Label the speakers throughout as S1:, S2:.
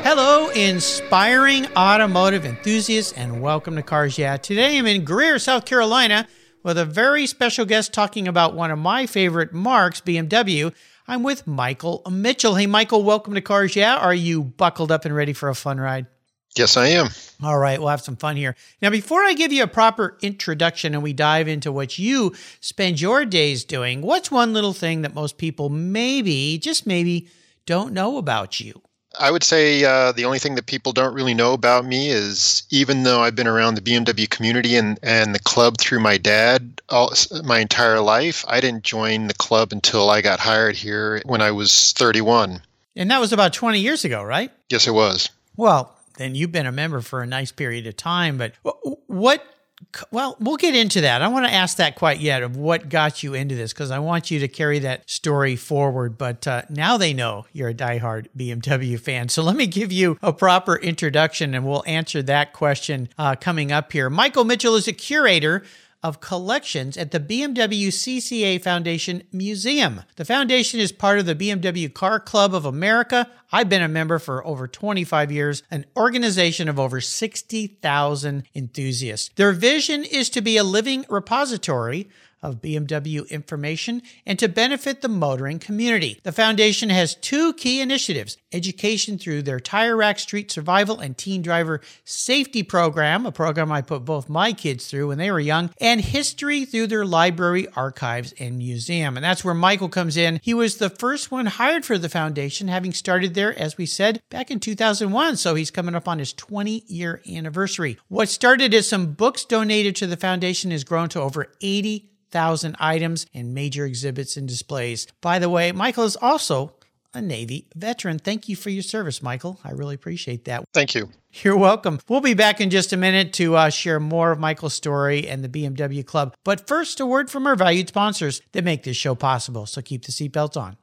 S1: Hello, inspiring automotive enthusiasts, and welcome to Cars Yeah. Today I'm in Greer, South Carolina, with a very special guest talking about one of my favorite marques, BMW. I'm with Michael Mitchell. Hey, Michael, welcome to Cars Yeah. Are you buckled up and ready for a fun ride?
S2: Yes, I am.
S1: All right, we'll have some fun here. Now, before I give you a proper introduction and we dive into what you spend your days doing, what's one little thing that most people maybe, just maybe, don't know about you?
S2: I would say uh, the only thing that people don't really know about me is even though I've been around the BMW community and, and the club through my dad all, my entire life, I didn't join the club until I got hired here when I was 31.
S1: And that was about 20 years ago, right?
S2: Yes, it was.
S1: Well, then you've been a member for a nice period of time, but what well, we'll get into that. I want to ask that quite yet of what got you into this because I want you to carry that story forward. But uh, now they know you're a diehard BMW fan. So let me give you a proper introduction and we'll answer that question uh, coming up here. Michael Mitchell is a curator of collections at the BMW CCA Foundation Museum. The foundation is part of the BMW Car Club of America. I've been a member for over 25 years, an organization of over 60,000 enthusiasts. Their vision is to be a living repository of BMW information and to benefit the motoring community. The foundation has two key initiatives education through their Tire Rack Street Survival and Teen Driver Safety Program, a program I put both my kids through when they were young, and history through their library, archives, and museum. And that's where Michael comes in. He was the first one hired for the foundation, having started there, as we said, back in 2001. So he's coming up on his 20 year anniversary. What started as some books donated to the foundation has grown to over 80 thousand items and major exhibits and displays. By the way, Michael is also a Navy veteran. Thank you for your service, Michael. I really appreciate that.
S2: Thank you.
S1: You're welcome. We'll be back in just a minute to uh, share more of Michael's story and the BMW Club. But first, a word from our valued sponsors that make this show possible. So keep the seatbelts on.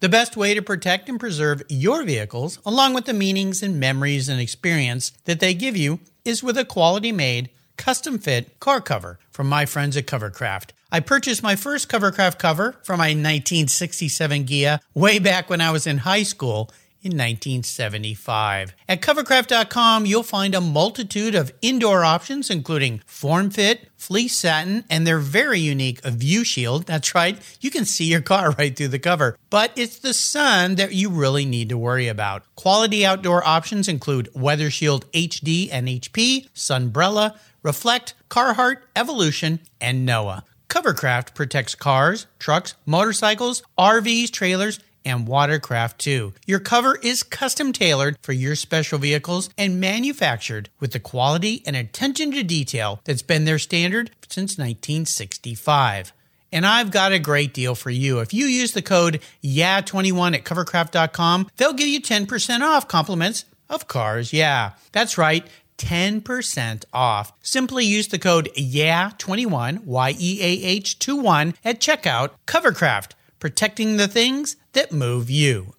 S1: The best way to protect and preserve your vehicles, along with the meanings and memories and experience that they give you, is with a quality made custom fit car cover from my friends at Covercraft. I purchased my first Covercraft cover for my 1967 Ghia way back when I was in high school in 1975. At covercraft.com, you'll find a multitude of indoor options, including form fit, fleece satin, and their very unique view shield. That's right, you can see your car right through the cover. But it's the sun that you really need to worry about. Quality outdoor options include Weather Shield HD and HP, Sunbrella, Reflect, Carhartt, Evolution, and Noah. Covercraft protects cars, trucks, motorcycles, RVs, trailers, and watercraft too. Your cover is custom tailored for your special vehicles and manufactured with the quality and attention to detail that's been their standard since 1965. And I've got a great deal for you. If you use the code YEAH21 at covercraft.com, they'll give you 10% off compliments of cars. Yeah, that's right. 10% off. Simply use the code YEAH21, Y E A H 21 at checkout. Covercraft, protecting the things that move you.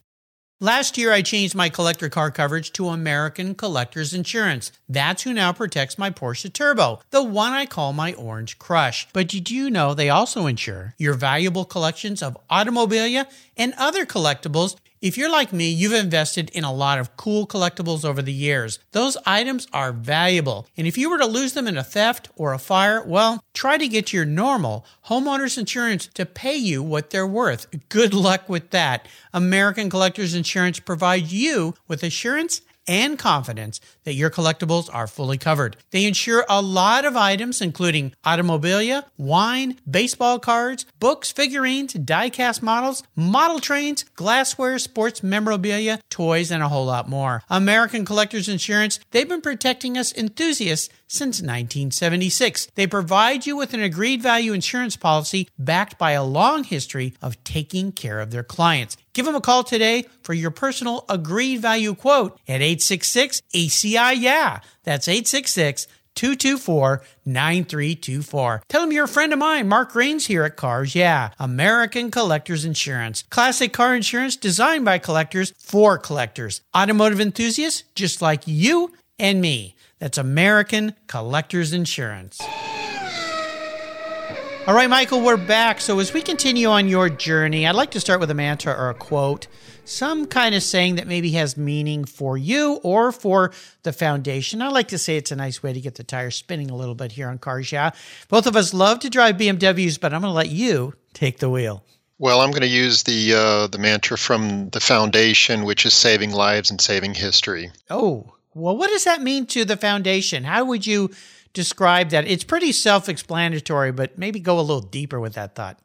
S1: Last year, I changed my collector car coverage to American Collectors Insurance. That's who now protects my Porsche Turbo, the one I call my Orange Crush. But did you know they also insure your valuable collections of automobilia and other collectibles if you're like me, you've invested in a lot of cool collectibles over the years. Those items are valuable. And if you were to lose them in a theft or a fire, well, try to get your normal homeowners insurance to pay you what they're worth. Good luck with that. American Collectors Insurance provides you with assurance and confidence that your collectibles are fully covered. They insure a lot of items, including automobilia, wine, baseball cards, books, figurines, die-cast models, model trains, glassware, sports memorabilia, toys, and a whole lot more. American Collectors Insurance, they've been protecting us enthusiasts since 1976. They provide you with an agreed value insurance policy backed by a long history of taking care of their clients. Give them a call today for your personal agreed value quote at 866 ACI Yeah. That's 866 224 9324. Tell them you're a friend of mine, Mark Rains here at Cars Yeah, American Collectors Insurance. Classic car insurance designed by collectors for collectors. Automotive enthusiasts just like you and me. That's American Collectors Insurance. All right, Michael, we're back. So, as we continue on your journey, I'd like to start with a mantra or a quote, some kind of saying that maybe has meaning for you or for the foundation. I like to say it's a nice way to get the tires spinning a little bit here on Cars Yeah. Both of us love to drive BMWs, but I'm going to let you take the wheel.
S2: Well, I'm going to use the uh, the mantra from the foundation, which is saving lives and saving history.
S1: Oh, well, what does that mean to the foundation? How would you describe that? It's pretty self explanatory, but maybe go a little deeper with that thought.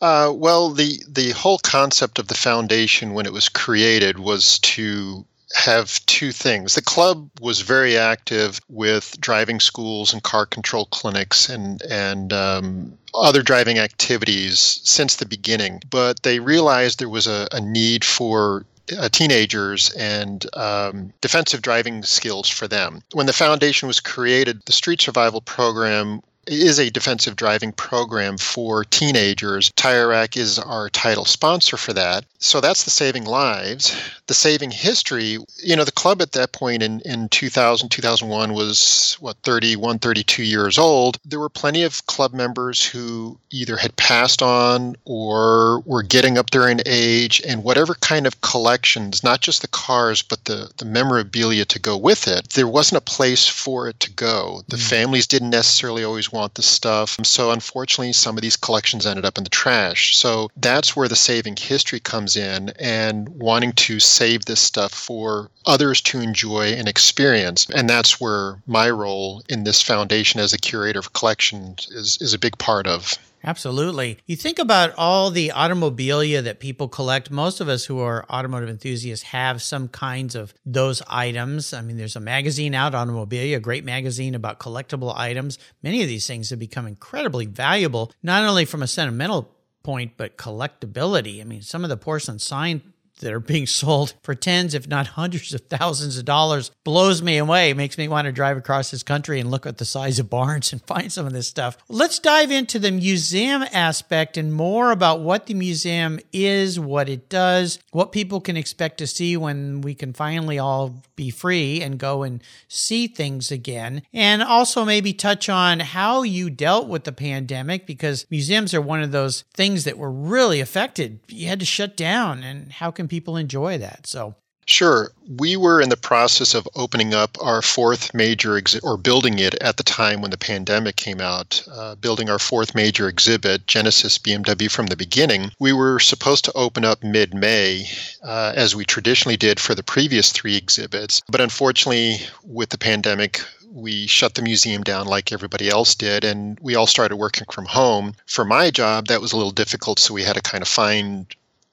S2: Uh, well, the, the whole concept of the foundation when it was created was to have two things. The club was very active with driving schools and car control clinics and and um, other driving activities since the beginning, but they realized there was a, a need for uh, teenagers and um, defensive driving skills for them. When the foundation was created, the Street Survival Program is a defensive driving program for teenagers. Tire Rack is our title sponsor for that. So that's the saving lives. The saving history, you know, the club at that point in, in 2000, 2001 was, what, 31, 32 years old. There were plenty of club members who either had passed on or were getting up there in age, and whatever kind of collections, not just the cars, but the, the memorabilia to go with it, there wasn't a place for it to go. The mm. families didn't necessarily always want the stuff. So unfortunately, some of these collections ended up in the trash. So that's where the saving history comes in and wanting to save this stuff for others to enjoy and experience. And that's where my role in this foundation as a curator of collections is, is a big part of.
S1: Absolutely. You think about all the automobilia that people collect. Most of us who are automotive enthusiasts have some kinds of those items. I mean, there's a magazine out, Automobilia, a great magazine about collectible items. Many of these things have become incredibly valuable, not only from a sentimental point, but collectability. I mean, some of the porcelain sign that are being sold for tens, if not hundreds of thousands of dollars blows me away. It makes me want to drive across this country and look at the size of barns and find some of this stuff. Let's dive into the museum aspect and more about what the museum is, what it does, what people can expect to see when we can finally all be free and go and see things again. And also maybe touch on how you dealt with the pandemic because museums are one of those things that were really affected. You had to shut down and how can people enjoy that? So
S2: Sure. We were in the process of opening up our fourth major exhibit, or building it at the time when the pandemic came out, uh, building our fourth major exhibit, Genesis BMW from the beginning. We were supposed to open up mid May, uh, as we traditionally did for the previous three exhibits. But unfortunately, with the pandemic, we shut the museum down like everybody else did, and we all started working from home. For my job, that was a little difficult, so we had to kind of find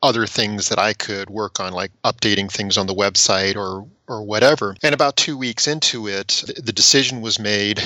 S2: other things that I could work on, like updating things on the website or or whatever. And about two weeks into it, the decision was made.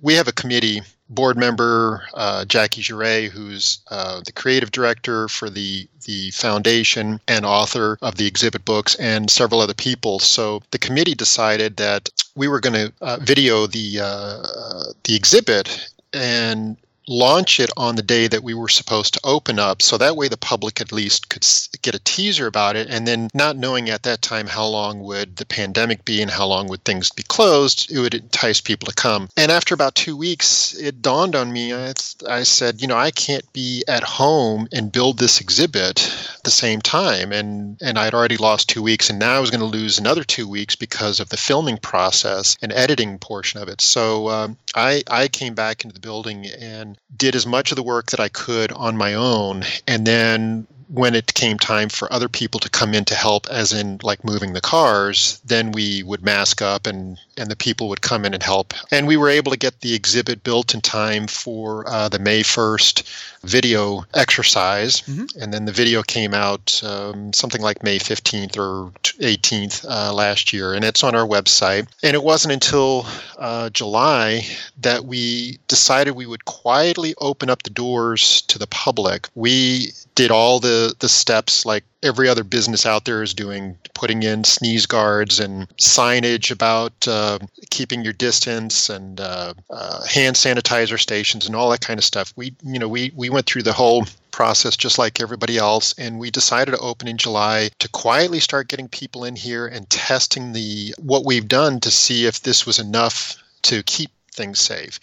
S2: We have a committee board member uh, Jackie Jouret, who's uh, the creative director for the the foundation and author of the exhibit books, and several other people. So the committee decided that we were going to uh, video the uh, the exhibit and launch it on the day that we were supposed to open up so that way the public at least could get a teaser about it and then not knowing at that time how long would the pandemic be and how long would things be closed it would entice people to come. And after about two weeks it dawned on me I, I said you know i can't be at home and build this exhibit at the same time and and i'd already lost two weeks and now i was going to lose another two weeks because of the filming process and editing portion of it. So um, i i came back into the building and did as much of the work that I could on my own. And then when it came time for other people to come in to help, as in like moving the cars, then we would mask up and, and the people would come in and help. And we were able to get the exhibit built in time for uh, the May 1st video exercise. Mm-hmm. And then the video came out um, something like May 15th or 18th uh, last year. And it's on our website. And it wasn't until uh, July that we decided we would quietly open up the doors to the public. We did all the the steps like every other business out there is doing, putting in sneeze guards and signage about uh, keeping your distance and uh, uh, hand sanitizer stations and all that kind of stuff. We, you know, we we went through the whole process just like everybody else, and we decided to open in July to quietly start getting people in here and testing the what we've done to see if this was enough to keep things safe.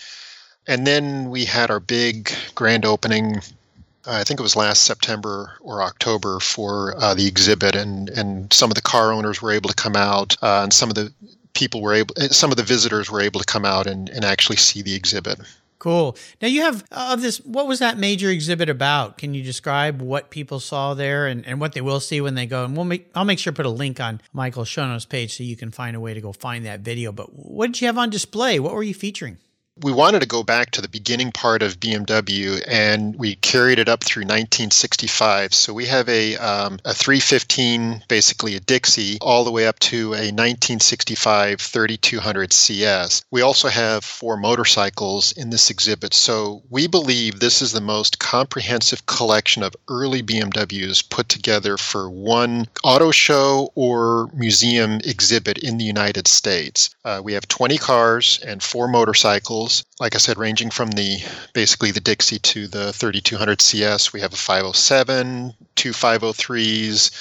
S2: And then we had our big grand opening I think it was last September or October for uh, the exhibit, and and some of the car owners were able to come out, uh, and some of the people were able, some of the visitors were able to come out and, and actually see the exhibit.
S1: Cool. Now you have uh, of this. What was that major exhibit about? Can you describe what people saw there and, and what they will see when they go? And we'll make. I'll make sure to put a link on Michael's show notes page so you can find a way to go find that video. But what did you have on display? What were you featuring?
S2: We wanted to go back to the beginning part of BMW and we carried it up through 1965. So we have a, um, a 315, basically a Dixi, all the way up to a 1965 3200 CS. We also have four motorcycles in this exhibit. So we believe this is the most comprehensive collection of early BMWs put together for one auto show or museum exhibit in the United States. Uh, we have 20 cars and four motorcycles like I said, ranging from the basically the Dixi to the 3200 CS. We have a 507, two 503s,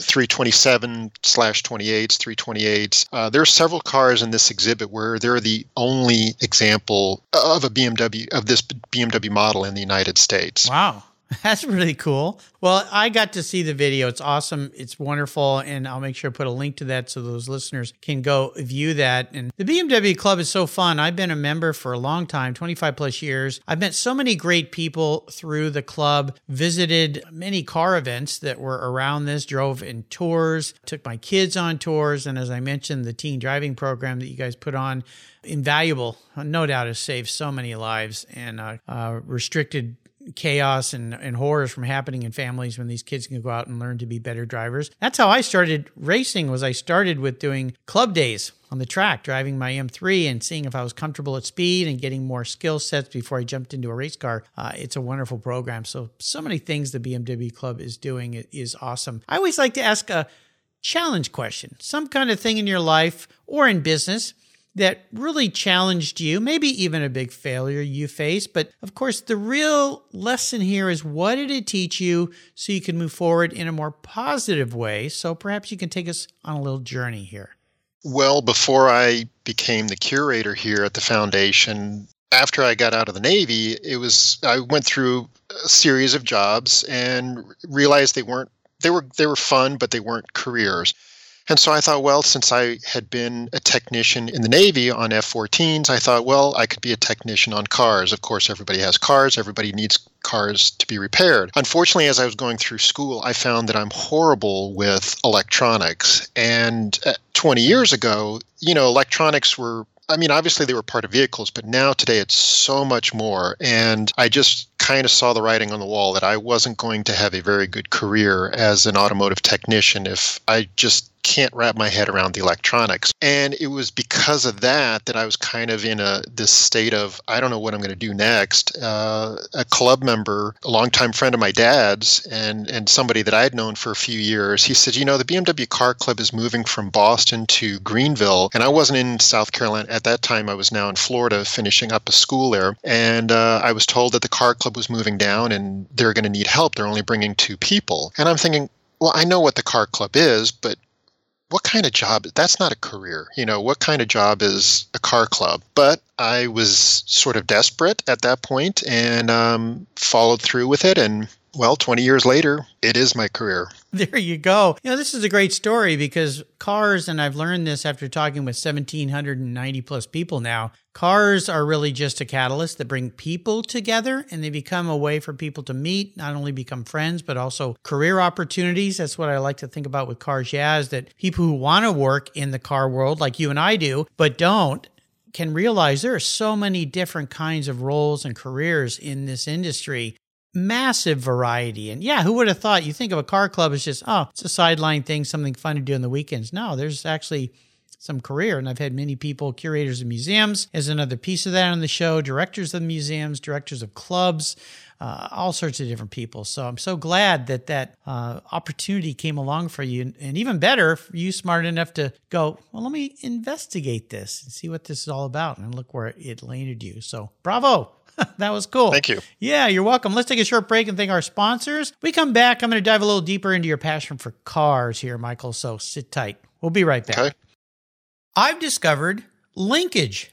S2: 327 slash 28s, 328s. Uh, there are several cars in this exhibit where they're the only example of a BMW of this BMW model in the United States.
S1: Wow. That's really cool. Well, I got to see the video. It's awesome. It's wonderful. And I'll make sure to put a link to that so those listeners can go view that. And the BMW Club is so fun. I've been a member for a long time 25 plus years. I've met so many great people through the club, visited many car events that were around this, drove in tours, took my kids on tours. And as I mentioned, the teen driving program that you guys put on invaluable. No doubt has saved so many lives and uh, uh, restricted chaos and, and horrors from happening in families when these kids can go out and learn to be better drivers. That's how I started racing was I started with doing club days on the track, driving my M3 and seeing if I was comfortable at speed and getting more skill sets before I jumped into a race car. Uh, it's a wonderful program. So, so many things the BMW Club is doing is awesome. I always like to ask a challenge question, some kind of thing in your life or in business that really challenged you, maybe even a big failure you faced. But of course, the real lesson here is what did it teach you so you can move forward in a more positive way? So perhaps you can take us on a little journey here.
S2: Well, before I became the curator here at the foundation, after I got out of the Navy, it was I went through a series of jobs and realized they weren't they were they were fun, but they weren't careers. And so I thought, well, since I had been a technician in the Navy on F 14s, I thought, well, I could be a technician on cars. Of course, everybody has cars, everybody needs cars to be repaired. Unfortunately, as I was going through school, I found that I'm horrible with electronics. And uh, 20 years ago, you know, electronics were I mean, obviously they were part of vehicles, but now today it's so much more. And I just kind of saw the writing on the wall that I wasn't going to have a very good career as an automotive technician if I just can't wrap my head around the electronics. And it was because of that that I was kind of in a this state of I don't know what I'm going to do next. Uh, a club member, a longtime friend of my dad's, and and somebody that I had known for a few years, he said, you know, the BMW Car Club is moving from Boston to Greenville, and I wasn't in South Carolina at that time. I was now in Florida, finishing up a school there, and uh, I was told that the car club was moving down, and they're going to need help. They're only bringing two people, and I'm thinking. Well, I know what the car club is, but what kind of job that's not a career you know what kind of job is a car club? But i was sort of desperate at that point and um, followed through with it and well 20 years later it is my career
S1: there you go you know this is a great story because cars and i've learned this after talking with 1790 plus people now Cars are really just a catalyst that bring people together and they become a way for people to meet, not only become friends, but also career opportunities. That's what I like to think about with cars. Yeah, is that people who want to work in the car world, like you and I do, but don't, can realize there are so many different kinds of roles and careers in this industry. Massive variety. And yeah, who would have thought? You think of a car club as just, oh, it's a sideline thing, something fun to do on the weekends. No, there's actually some career. And I've had many people, curators of museums, as another piece of that on the show, directors of museums, directors of clubs. Uh, all sorts of different people. So I'm so glad that that uh, opportunity came along for you, and, and even better, you smart enough to go. Well, let me investigate this and see what this is all about, and look where it landed you. So bravo! that was cool.
S2: Thank you.
S1: Yeah, you're welcome. Let's take a short break and thank our sponsors. We come back. I'm going to dive a little deeper into your passion for cars here, Michael. So sit tight. We'll be right back.
S2: Okay.
S1: I've discovered Linkage.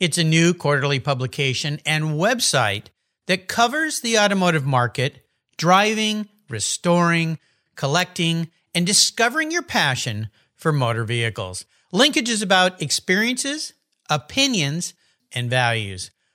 S1: It's a new quarterly publication and website that covers the automotive market, driving, restoring, collecting, and discovering your passion for motor vehicles. Linkage is about experiences, opinions, and values.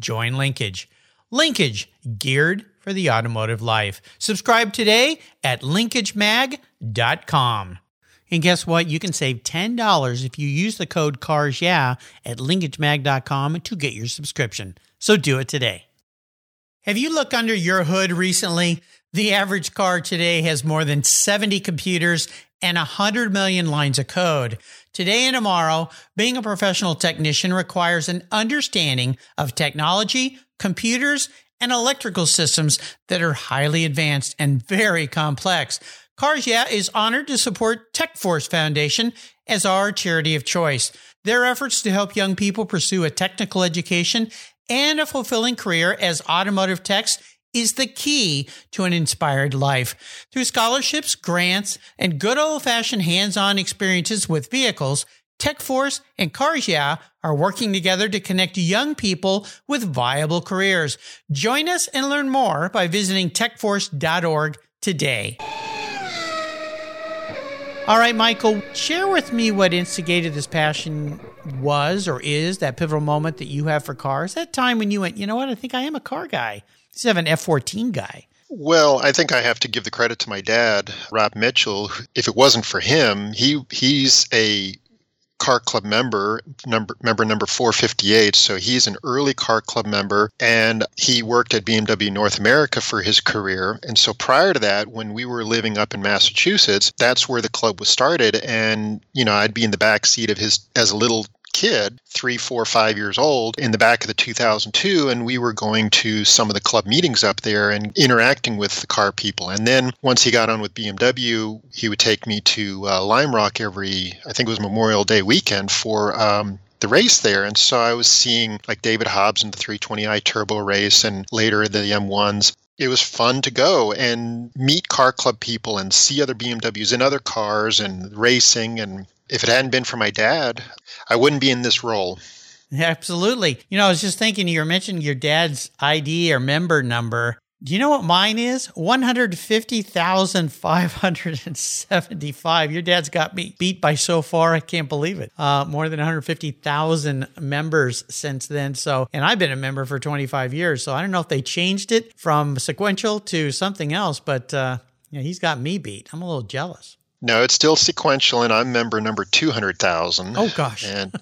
S1: Join Linkage. Linkage, geared for the automotive life. Subscribe today at linkagemag.com. And guess what? You can save $10 if you use the code CARS yeah at linkagemag.com to get your subscription. So do it today. Have you looked under your hood recently? The average car today has more than 70 computers and 100 million lines of code. Today and tomorrow, being a professional technician requires an understanding of technology, computers, and electrical systems that are highly advanced and very complex. Cars Yeah is honored to support TechForce Foundation as our charity of choice. Their efforts to help young people pursue a technical education and a fulfilling career as automotive techs is the key to an inspired life. Through scholarships, grants, and good old fashioned hands on experiences with vehicles, TechForce and Cars are working together to connect young people with viable careers. Join us and learn more by visiting techforce.org today. All right, Michael, share with me what instigated this passion was or is that pivotal moment that you have for cars. That time when you went, you know what, I think I am a car guy. Instead of an F 14 guy.
S2: Well, I think I have to give the credit to my dad, Rob Mitchell. If it wasn't for him, he he's a car club member number member number 458 so he's an early car club member and he worked at BMW North America for his career and so prior to that when we were living up in Massachusetts that's where the club was started and you know I'd be in the back seat of his as a little kid, three, four, five years old, in the back of the 2002, and we were going to some of the club meetings up there and interacting with the car people. And then once he got on with BMW, he would take me to uh, Lime Rock every, I think it was Memorial Day weekend for. Um, the race there. And so I was seeing like David Hobbs in the 320i turbo race and later the M1s it was fun to go and meet car club people and see other BMWs and other cars and racing. And if it hadn't been for my dad, I wouldn't be in this role.
S1: Absolutely. You know, I was just thinking you were mentioning your dad's ID or member number. Do you know what mine is? 150,575. Your dad's got me beat by so far. I can't believe it. Uh, more than 150,000 members since then. So, and I've been a member for 25 years. So I don't know if they changed it from sequential to something else, but uh, yeah, he's got me beat. I'm a little jealous.
S2: No, it's still sequential, and I'm member number two hundred thousand.
S1: Oh gosh!
S2: and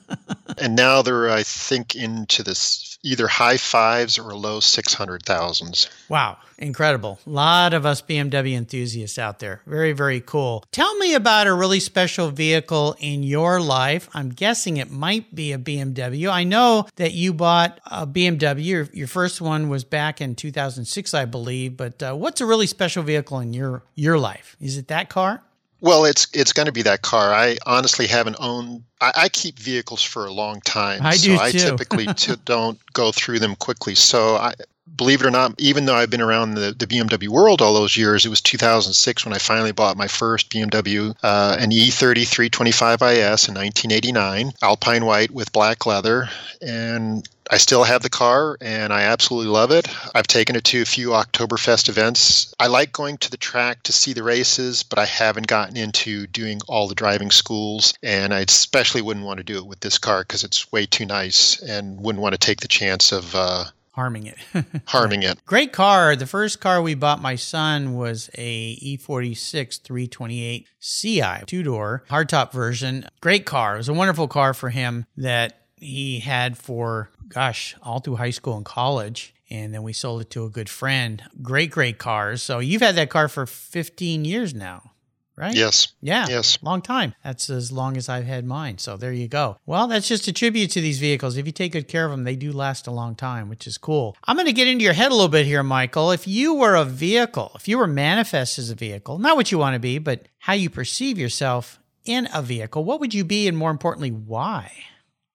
S2: and now they're I think into this either high fives or low six hundred thousands.
S1: Wow, incredible! A lot of us BMW enthusiasts out there. Very very cool. Tell me about a really special vehicle in your life. I'm guessing it might be a BMW. I know that you bought a BMW. Your, your first one was back in 2006, I believe. But uh, what's a really special vehicle in your your life? Is it that car?
S2: Well, it's it's going to be that car. I honestly haven't owned. I, I keep vehicles for a long time.
S1: I
S2: so I typically t- don't go through them quickly. So I, believe it or not, even though I've been around the, the BMW world all those years, it was 2006 when I finally bought my first BMW, uh, an E30 325IS in 1989, Alpine white with black leather. And I still have the car and I absolutely love it. I've taken it to a few Oktoberfest events. I like going to the track to see the races, but I haven't gotten into doing all the driving schools. And I especially wouldn't want to do it with this car because it's way too nice and wouldn't want to take the chance of. Uh,
S1: harming it.
S2: harming it.
S1: Great car. The first car we bought my son was a E46 328 CI, two door, hardtop version. Great car. It was a wonderful car for him that he had for, gosh, all through high school and college. And then we sold it to a good friend. Great, great cars. So you've had that car for 15 years now right?
S2: Yes.
S1: Yeah.
S2: Yes.
S1: Long time. That's as long as I've had mine. So there you go. Well, that's just a tribute to these vehicles. If you take good care of them, they do last a long time, which is cool. I'm going to get into your head a little bit here, Michael. If you were a vehicle, if you were manifest as a vehicle, not what you want to be, but how you perceive yourself in a vehicle, what would you be? And more importantly, why?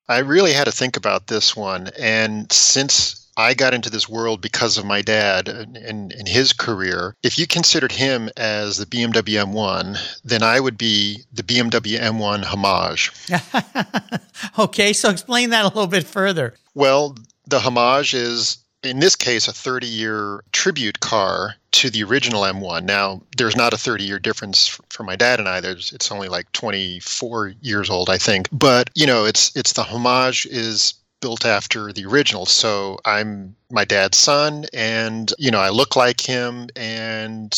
S2: I really had to think about this one. And since I got into this world because of my dad and, and, his career. If you considered him as the BMW M1, then I would be the BMW M1 homage.
S1: okay, so explain that a little bit further.
S2: Well, the homage is in this case, a 30 year tribute car to the original M1. Now, there's not a 30 year difference for my dad and I. There's, it's only like 24 years old, I think. But, you know, it's, it's the homage is built after the original. So I'm my dad's son, and you know I look like him, and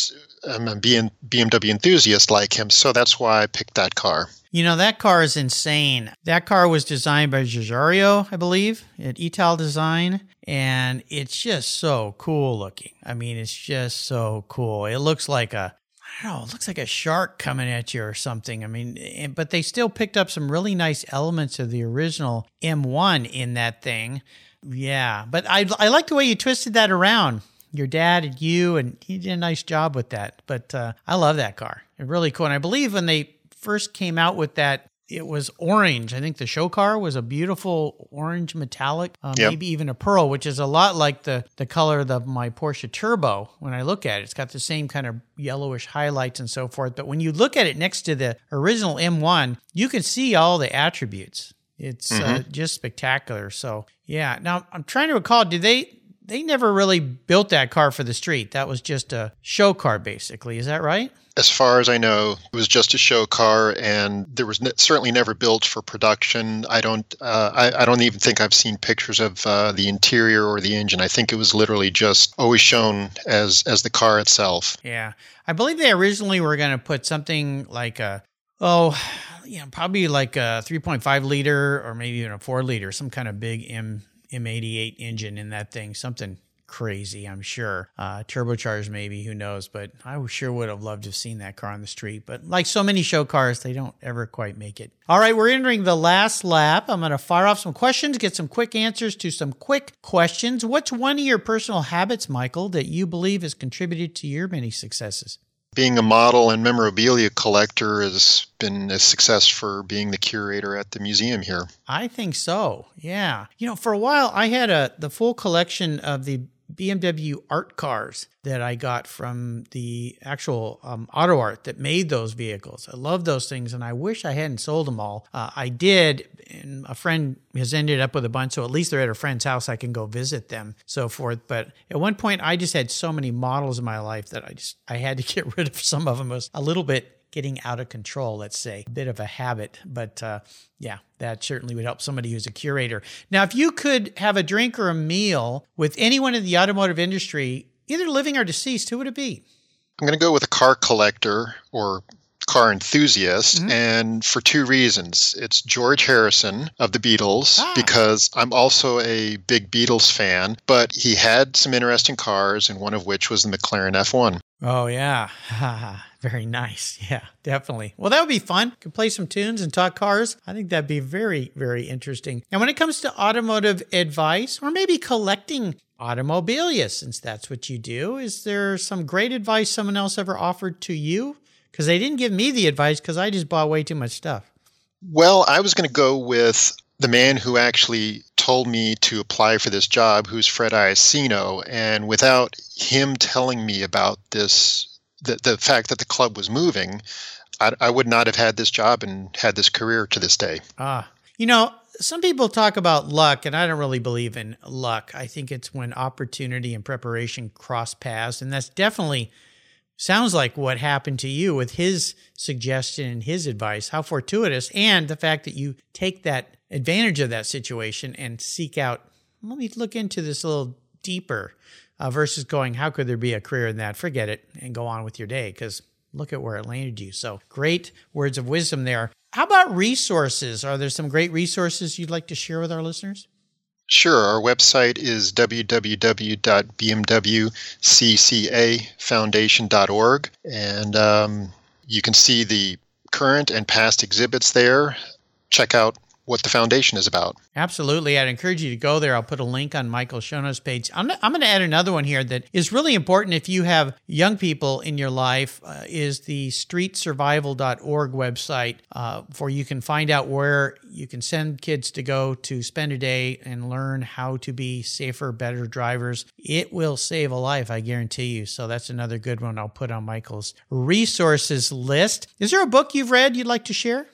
S2: I'm a BMW enthusiast like him. So that's why I picked that car.
S1: You know that car is insane. That car was designed by Giugiaro, I believe, at Italdesign, and it's just so cool looking. I mean, it's just so cool. It looks like a I don't know, it looks like a shark coming at you or something. I mean, eh, but they still picked up some really nice elements of the original M1 in that thing. Yeah, but I, I like the way you twisted that around. Your dad and you, and he did a nice job with that. But uh, I love that car. It's really cool. And I believe when they first came out with that it was orange. I think the show car was a beautiful orange metallic, uh, yep. maybe even a pearl, which is a lot like the the color of my Porsche Turbo. When I look at it, it's got the same kind of yellowish highlights and so forth. But when you look at it next to the original M1, you can see all the attributes. It's uh, mm-hmm. uh, just spectacular. So yeah. Now I'm trying to recall. Did they? They never really built that car for the street. That was just a show car, basically. Is that right?
S2: as far as I know, it was just a show car, and there was ne- certainly never built for production. I don't, uh, I, I, don't even think I've seen pictures of uh, the interior or the engine. I think it was literally just always shown as as the car itself.
S1: Yeah, I believe they originally were going to put something like a, oh, you know, probably like a 3.5 liter or maybe even a four liter, some kind of big M M88 engine in that thing, something crazy, I'm sure. Uh, turbocharged, maybe, who knows? But I sure would have loved to have seen that car on the street. But like so many show cars, they don't ever quite make it. All right, we're entering the last lap. I'm going to fire off some questions, get some quick answers to some quick questions. What's one of your personal habits, Michael, that you believe has contributed to your many successes?
S2: Being a model and memorabilia collector has been a success for being the curator at the museum here.
S1: I think so. Yeah. You know, for a while I had a the full collection of the BMW art cars that I got from the actual um, AUTOart that made those vehicles. I love those things, and I wish I hadn't sold them all. Uh, I did, and a friend has ended up with a bunch, so at least they're at a friend's house. I can go visit them, so forth. But at one point, I just had so many models in my life that I just I had to get rid of some of them. It was a little bit getting out of control, let's say, a bit of a habit. But uh, yeah, that certainly would help somebody who's a curator. Now, if you could have a drink or a meal with anyone in the automotive industry, either living or deceased, who would it be?
S2: I'm going to go with a car collector or car enthusiast, mm-hmm. and for two reasons. It's George Harrison of the Beatles, ah. because I'm also a big Beatles fan, but he had some interesting cars, and one of which was the McLaren F1.
S1: Oh, yeah. very nice. Yeah, definitely. Well, that would be fun. Could play some tunes and talk cars. I think that'd be very, very interesting. And when it comes to automotive advice, or maybe collecting automobilia, since that's what you do, is there some great advice someone else ever offered to you? Because they didn't give me the advice because I just bought way too much stuff.
S2: Well, I was going to go with the man who actually told me to apply for this job, who's Fred Iacino, and without him telling me about this, the, the fact that the club was moving, I, I would not have had this job and had this career to this day.
S1: Ah, you know, some people talk about luck, and I don't really believe in luck. I think it's when opportunity and preparation cross paths, and that's definitely sounds like what happened to you with his suggestion and his advice. How fortuitous, and the fact that you take that advantage of that situation and seek out. Let me look into this a little deeper, uh, versus going, "How could there be a career in that?" Forget it and go on with your day because look at where it landed you. So great words of wisdom there. How about resources? Are there some great resources you'd like to share with our listeners?
S2: Sure. Our website is www.bmwccafoundation.org, and um, you can see the current and past exhibits there. Check out what the foundation is about.
S1: Absolutely. I'd encourage you to go there. I'll put a link on Michael's show notes page. I'm, I'm going to add another one here that is really important if you have young people in your life uh, is the streetsurvival.org website uh, for you can find out where you can send kids to go to spend a day and learn how to be safer, better drivers. It will save a life, I guarantee you. So that's another good one I'll put on Michael's resources list. Is there a book you've read you'd like to share?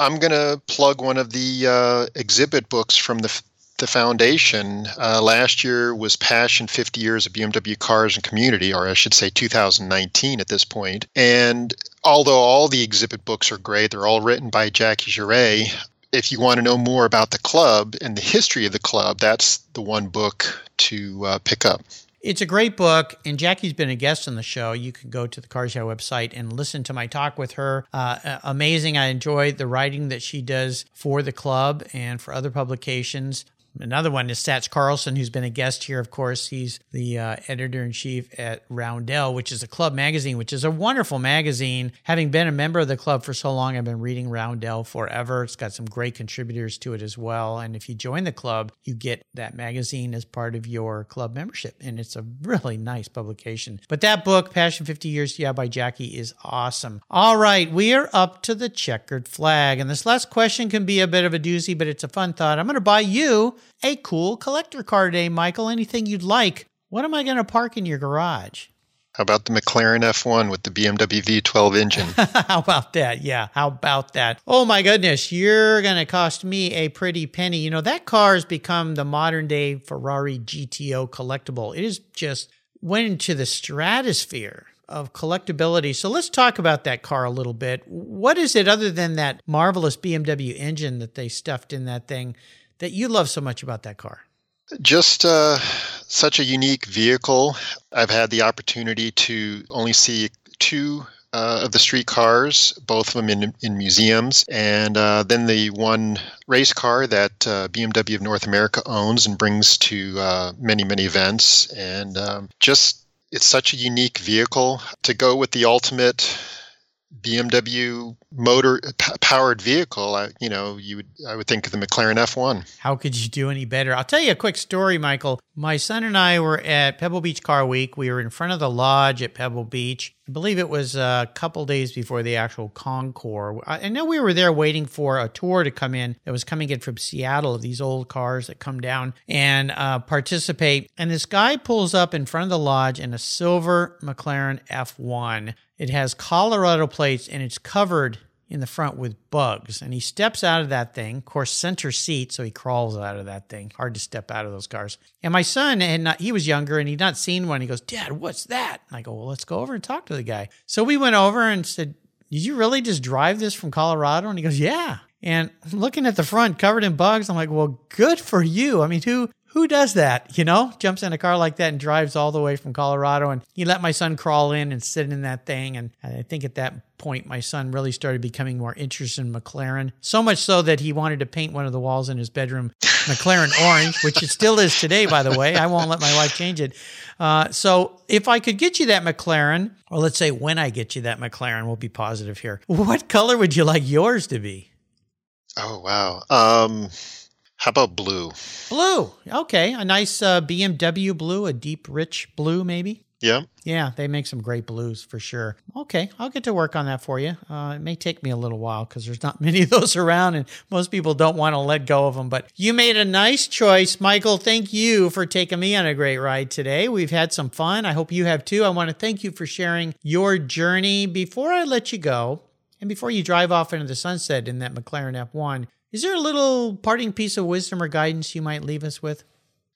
S2: I'm going to plug one of the uh, exhibit books from the the foundation. Uh, last year was Passion 50 Years of BMW Cars and Community, or I should say 2019 at this point. And although all the exhibit books are great, they're all written by Jackie Jouret. If you want to know more about the club and the history of the club, that's the one book to uh, pick up.
S1: It's a great book, and Jackie's been a guest on the show. You can go to the Car website and listen to my talk with her. Uh, amazing. I enjoy the writing that she does for the club and for other publications. Another one is Satch Carlson, who's been a guest here. Of course, he's the uh, editor in chief at Roundel, which is a club magazine, which is a wonderful magazine. Having been a member of the club for so long, I've been reading Roundel forever. It's got some great contributors to it as well. And if you join the club, you get that magazine as part of your club membership. And it's a really nice publication. But that book, Passion 50 Years Yeah by Jackie, is awesome. All right, we are up to the checkered flag. And this last question can be a bit of a doozy, but it's a fun thought. I'm going to buy you a cool collector car today, Michael. Anything you'd like. What am I going to park in your garage?
S2: How about the McLaren F1 with the BMW V12 engine?
S1: How about that? Yeah. How about that? Oh my goodness. You're going to cost me a pretty penny. You know, that car has become the modern day Ferrari GTO collectible. It is just went into the stratosphere of collectability. So let's talk about that car a little bit. What is it other than that marvelous BMW engine that they stuffed in that thing that you love so much about that car?
S2: Just uh, such a unique vehicle. I've had the opportunity to only see two uh, of the street cars, both of them in, in museums, and uh, then the one race car that uh, BMW of North America owns and brings to uh, many, many events. And um, just, it's such a unique vehicle to go with the ultimate BMW motor powered vehicle, I, you know, you would I would think of the McLaren F1.
S1: How could you do any better? I'll tell you a quick story, Michael. My son and I were at Pebble Beach Car Week. We were in front of the lodge at Pebble Beach. I believe it was a couple days before the actual Concours. I know we were there waiting for a tour to come in that was coming in from Seattle of these old cars that come down and uh, participate. And this guy pulls up in front of the lodge in a silver McLaren F1. It has Colorado plates and it's covered in the front with bugs. And he steps out of that thing, of course, center seat, so he crawls out of that thing. Hard to step out of those cars. And my son had not, he was younger and he'd not seen one. He goes, Dad, what's that? And I go, Well, let's go over and talk to the guy. So we went over and said, Did you really just drive this from Colorado? And he goes, Yeah. And looking at the front covered in bugs, I'm like, Well, good for you. I mean, who who does that? You know, jumps in a car like that and drives all the way from Colorado. And he let my son crawl in and sit in that thing. And I think at that point, my son really started becoming more interested in McLaren. So much so that he wanted to paint one of the walls in his bedroom McLaren orange, which it still is today, by the way. I won't let my wife change it. Uh, so if I could get you that McLaren, or let's say when I get you that McLaren, we'll be positive here. What color would you like yours to be?
S2: Oh, wow. Um, how about blue?
S1: Blue. Okay. A nice uh, BMW blue, a deep, rich blue, maybe?
S2: Yeah.
S1: Yeah, they make some great blues for sure. Okay, I'll get to work on that for you. Uh, it may take me a little while because there's not many of those around, and most people don't want to let go of them. But you made a nice choice, Michael. Thank you for taking me on a great ride today. We've had some fun. I hope you have too. I want to thank you for sharing your journey. Before I let you go, and before you drive off into the sunset in that McLaren F1, is there a little parting piece of wisdom or guidance you might leave us with?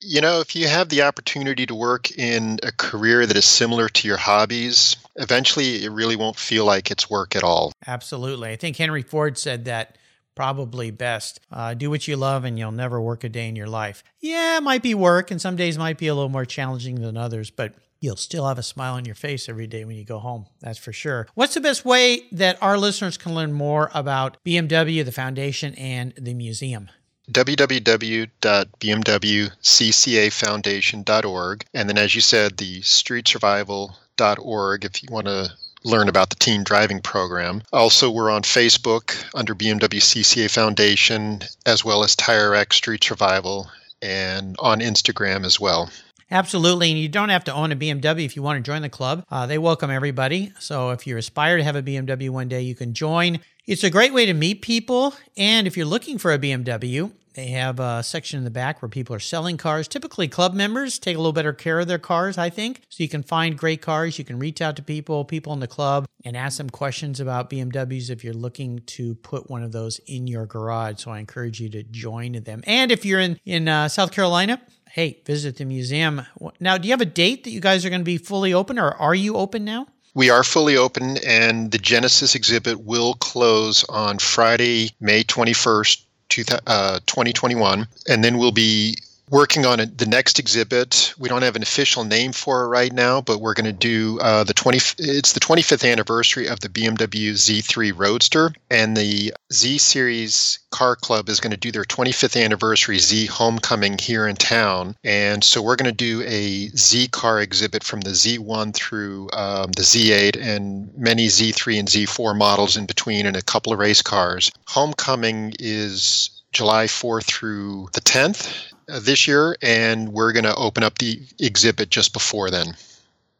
S2: You know, if you have the opportunity to work in a career that is similar to your hobbies, eventually it really won't feel like it's work at all.
S1: Absolutely. I think Henry Ford said that probably best. Uh, do what you love and you'll never work a day in your life. Yeah, it might be work, and some days might be a little more challenging than others, but you'll still have a smile on your face every day when you go home. That's for sure. What's the best way that our listeners can learn more about BMW, the foundation, and the museum?
S2: www.bmwccafoundation.org. And then, as you said, the streetsurvival.org if you want to learn about the teen driving program. Also, we're on Facebook under BMW CCA Foundation, as well as Tire Rack Street Survival, and on Instagram as well.
S1: Absolutely. And you don't have to own a BMW if you want to join the club. Uh, they welcome everybody. So if you aspire to have a BMW one day, you can join. It's a great way to meet people. And if you're looking for a BMW, they have a section in the back where people are selling cars. Typically, club members take a little better care of their cars, I think. So you can find great cars. You can reach out to people, people in the club, and ask them questions about BMWs if you're looking to put one of those in your garage. So I encourage you to join them. And if you're in, in uh, South Carolina, hey, visit the museum. Now, do you have a date that you guys are going to be fully open, or are you open now?
S2: We are fully open, and the Genesis exhibit will close on Friday, May 21st, 2021. Uh, and then we'll be working on the next exhibit. We don't have an official name for it right now, but we're going to do uh, the 20. It's the 25th anniversary of the BMW Z3 Roadster, and the Z Series Car Club is going to do their 25th anniversary Z Homecoming here in town, and so we're going to do a Z car exhibit from the Z1 through um, the Z8 and many Z3 and Z4 models in between, and a couple of race cars. Homecoming is July 4th through the 10th uh, this year, and we're going to open up the exhibit just before then.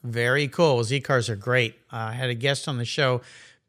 S1: Very cool. Z cars are great. Uh, I had a guest on the show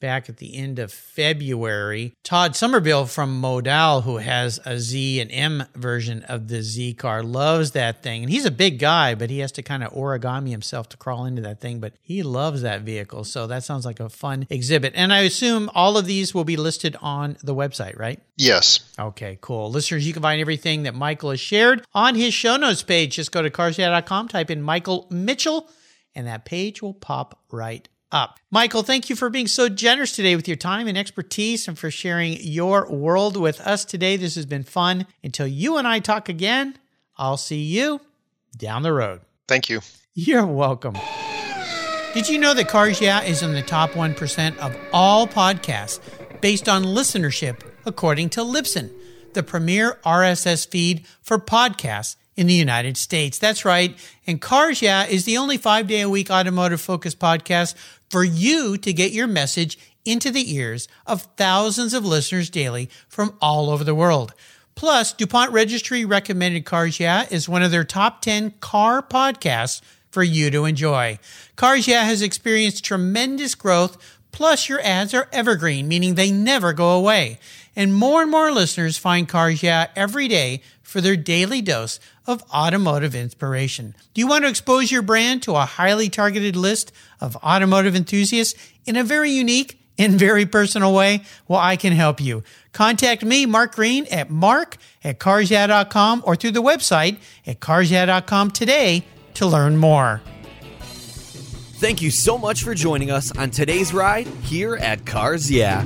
S1: back at the end of February. Todd Somerville from Modal, who has a Z and M version of the Z car, loves that thing. And he's a big guy, but he has to kind of origami himself to crawl into that thing. But he loves that vehicle. So that sounds like a fun exhibit. And I assume all of these will be listed on the website, right?
S2: Yes.
S1: Okay, cool. Listeners, you can find everything that Michael has shared on his show notes page. Just go to carsyeah.com, type in Michael Mitchell, and that page will pop right up. Michael, thank you for being so generous today with your time and expertise and for sharing your world with us today. This has been fun. Until you and I talk again, I'll see you down the road.
S2: Thank you.
S1: You're welcome. Did you know that Cars Yeah is in the top 1% of all podcasts based on listenership, according to Libsyn, the premier RSS feed for podcasts in the United States. That's right. And Cars Yeah is the only five day a week automotive focused podcast for you to get your message into the ears of thousands of listeners daily from all over the world. Plus, DuPont Registry recommended Cars Yeah is one of their top 10 car podcasts for you to enjoy. Cars Yeah has experienced tremendous growth, plus your ads are evergreen, meaning they never go away. And more and more listeners find Cars Yeah every day for their daily dose of automotive inspiration. Do you want to expose your brand to a highly targeted list of automotive enthusiasts in a very unique and very personal way? Well, I can help you. Contact me, Mark Greene, at mark at carsyeah.com or through the website at carsyeah.com today to learn more.
S3: Thank you so much for joining us on today's ride here at Cars Yeah.